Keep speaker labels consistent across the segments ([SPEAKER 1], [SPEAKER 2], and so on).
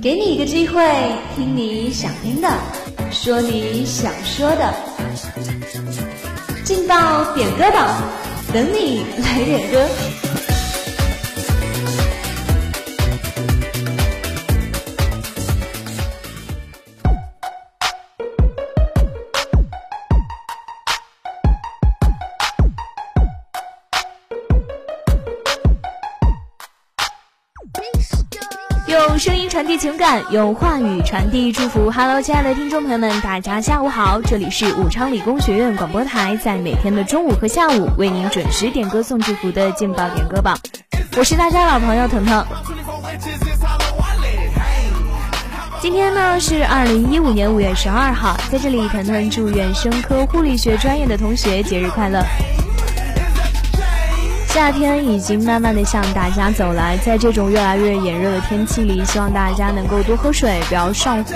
[SPEAKER 1] 给你一个机会，听你想听的，说你想说的，进到点歌榜，等你来点歌。声音传递情感，用话语传递祝福。Hello，亲爱的听众朋友们，大家下午好，这里是武昌理工学院广播台，在每天的中午和下午为您准时点歌送祝福的劲爆点歌榜，我是大家老朋友腾腾。今天呢是二零一五年五月十二号，在这里腾腾祝愿生科护理学专业的同学节日快乐。夏天已经慢慢的向大家走来，在这种越来越炎热的天气里，希望大家能够多喝水，不要上火。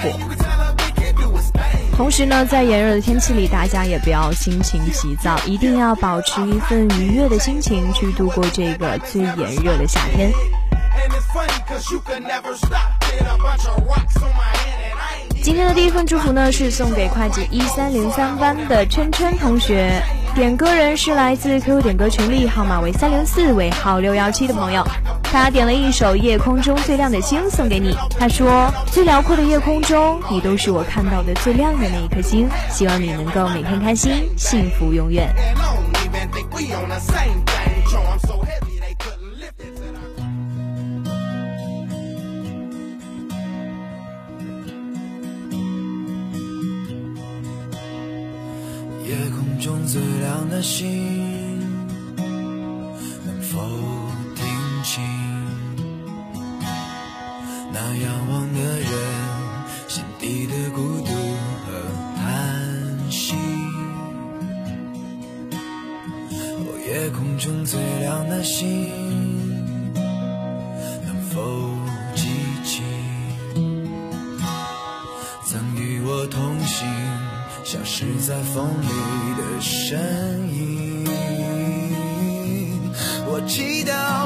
[SPEAKER 1] 同时呢，在炎热的天气里，大家也不要心情急躁，一定要保持一份愉悦的心情去度过这个最炎热的夏天。今天的第一份祝福呢，是送给会计一三零三班的琛琛同学。点歌人是来自 QQ 点歌群里号码为三零四尾号六幺七的朋友，他点了一首《夜空中最亮的星》送给你。他说：“最辽阔的夜空中，你都是我看到的最亮的那一颗星。希望你能够每天开心，幸福永远。”
[SPEAKER 2] 夜空中最亮的星，消失在风里的身影。我祈祷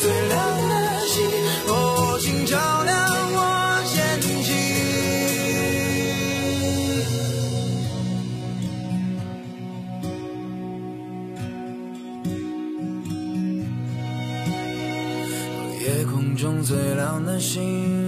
[SPEAKER 2] 最亮的星，哦，请照亮我前行。夜空中最亮的星。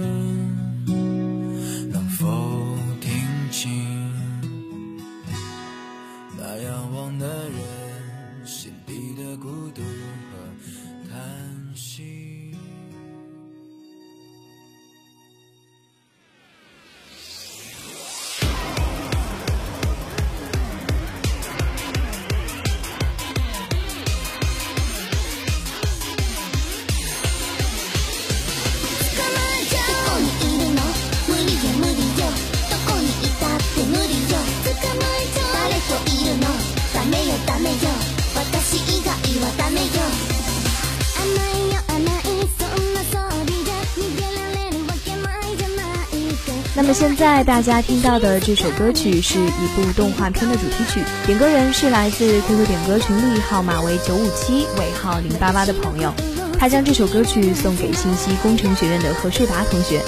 [SPEAKER 3] 那么现在大家听到的这首歌曲是一部动画片的主题曲，点歌人是来自 QQ 点歌群里号码为九五七尾号零八八的朋友，他将这首歌曲送给信息工程学院的何睡达同学，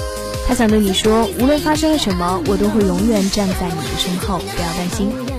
[SPEAKER 3] 他想对你说，无论发生了什么，我都会永远站在你的身后，不要担心。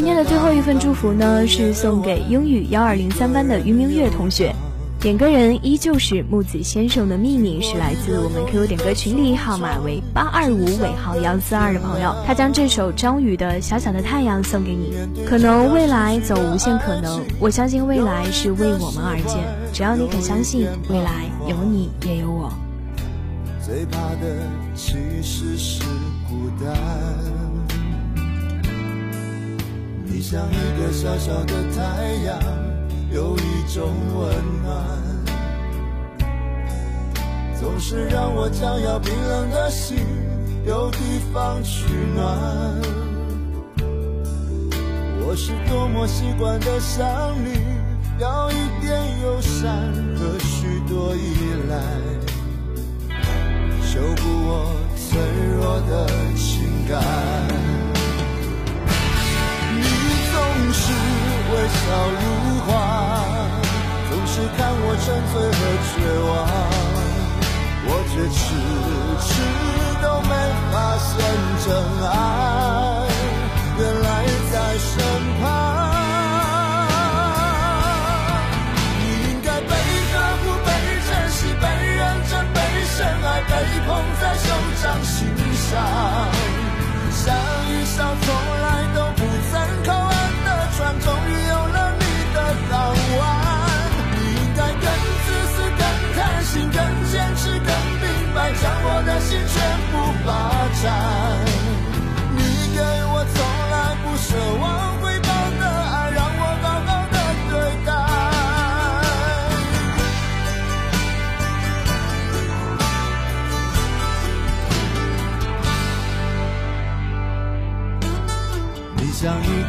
[SPEAKER 1] 今天的最后一份祝福呢，是送给英语幺二零三班的于明月同学。点歌人依旧是木子先生的秘密，是来自我们 QQ 点歌群里号码为八二五尾号幺四二的朋友，他将这首张宇的《小小的太阳》送给你。可能未来走无限可能，我相信未来是为我们而建。只要你肯相信，未来有你也有我。
[SPEAKER 4] 最怕的其实是孤单。你像一个小小的太阳。有一种温暖，总是让我将要冰冷的心有地方取暖。我是多么习惯的想你，要一点友善和许多依赖，修补我脆弱的情感。笑如花，总是看我沉醉和绝望，我却迟迟都没发现真爱，原来在身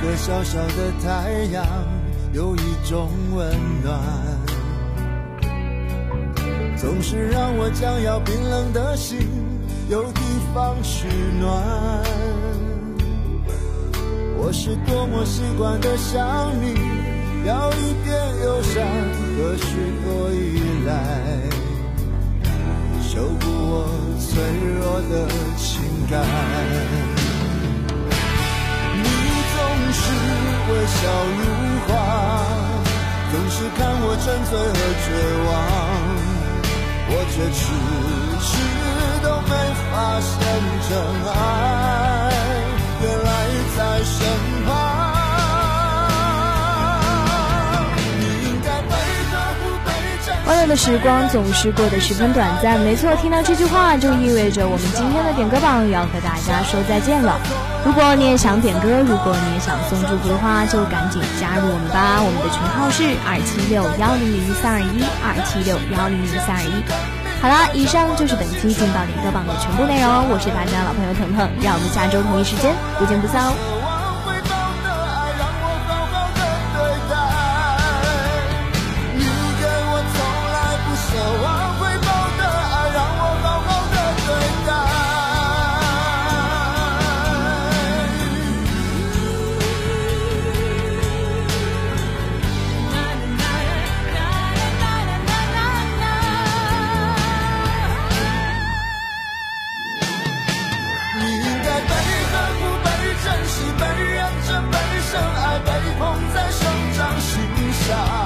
[SPEAKER 4] 个小小的太阳，有一种温暖。总是让我将要冰冷的心有地方取暖。我是多么习惯的想你，要一点友善和许多依赖，修补我脆弱的情感。微笑如花，总是看我沉醉和绝望。我却迟迟都没发现真爱，原来在身
[SPEAKER 1] 欢乐的时光总是过得十分短暂，没错，听到这句话就意味着我们今天的点歌榜要和大家说再见了。如果你也想点歌，如果你也想送祝福的话，就赶紧加入我们吧。我们的群号是二七六幺零零三二一二七六幺零零三二一。好啦，以上就是本期劲爆点歌榜的全部内容。我是大家老朋友腾腾，让我们下周同一时间不见不散哦。
[SPEAKER 4] side.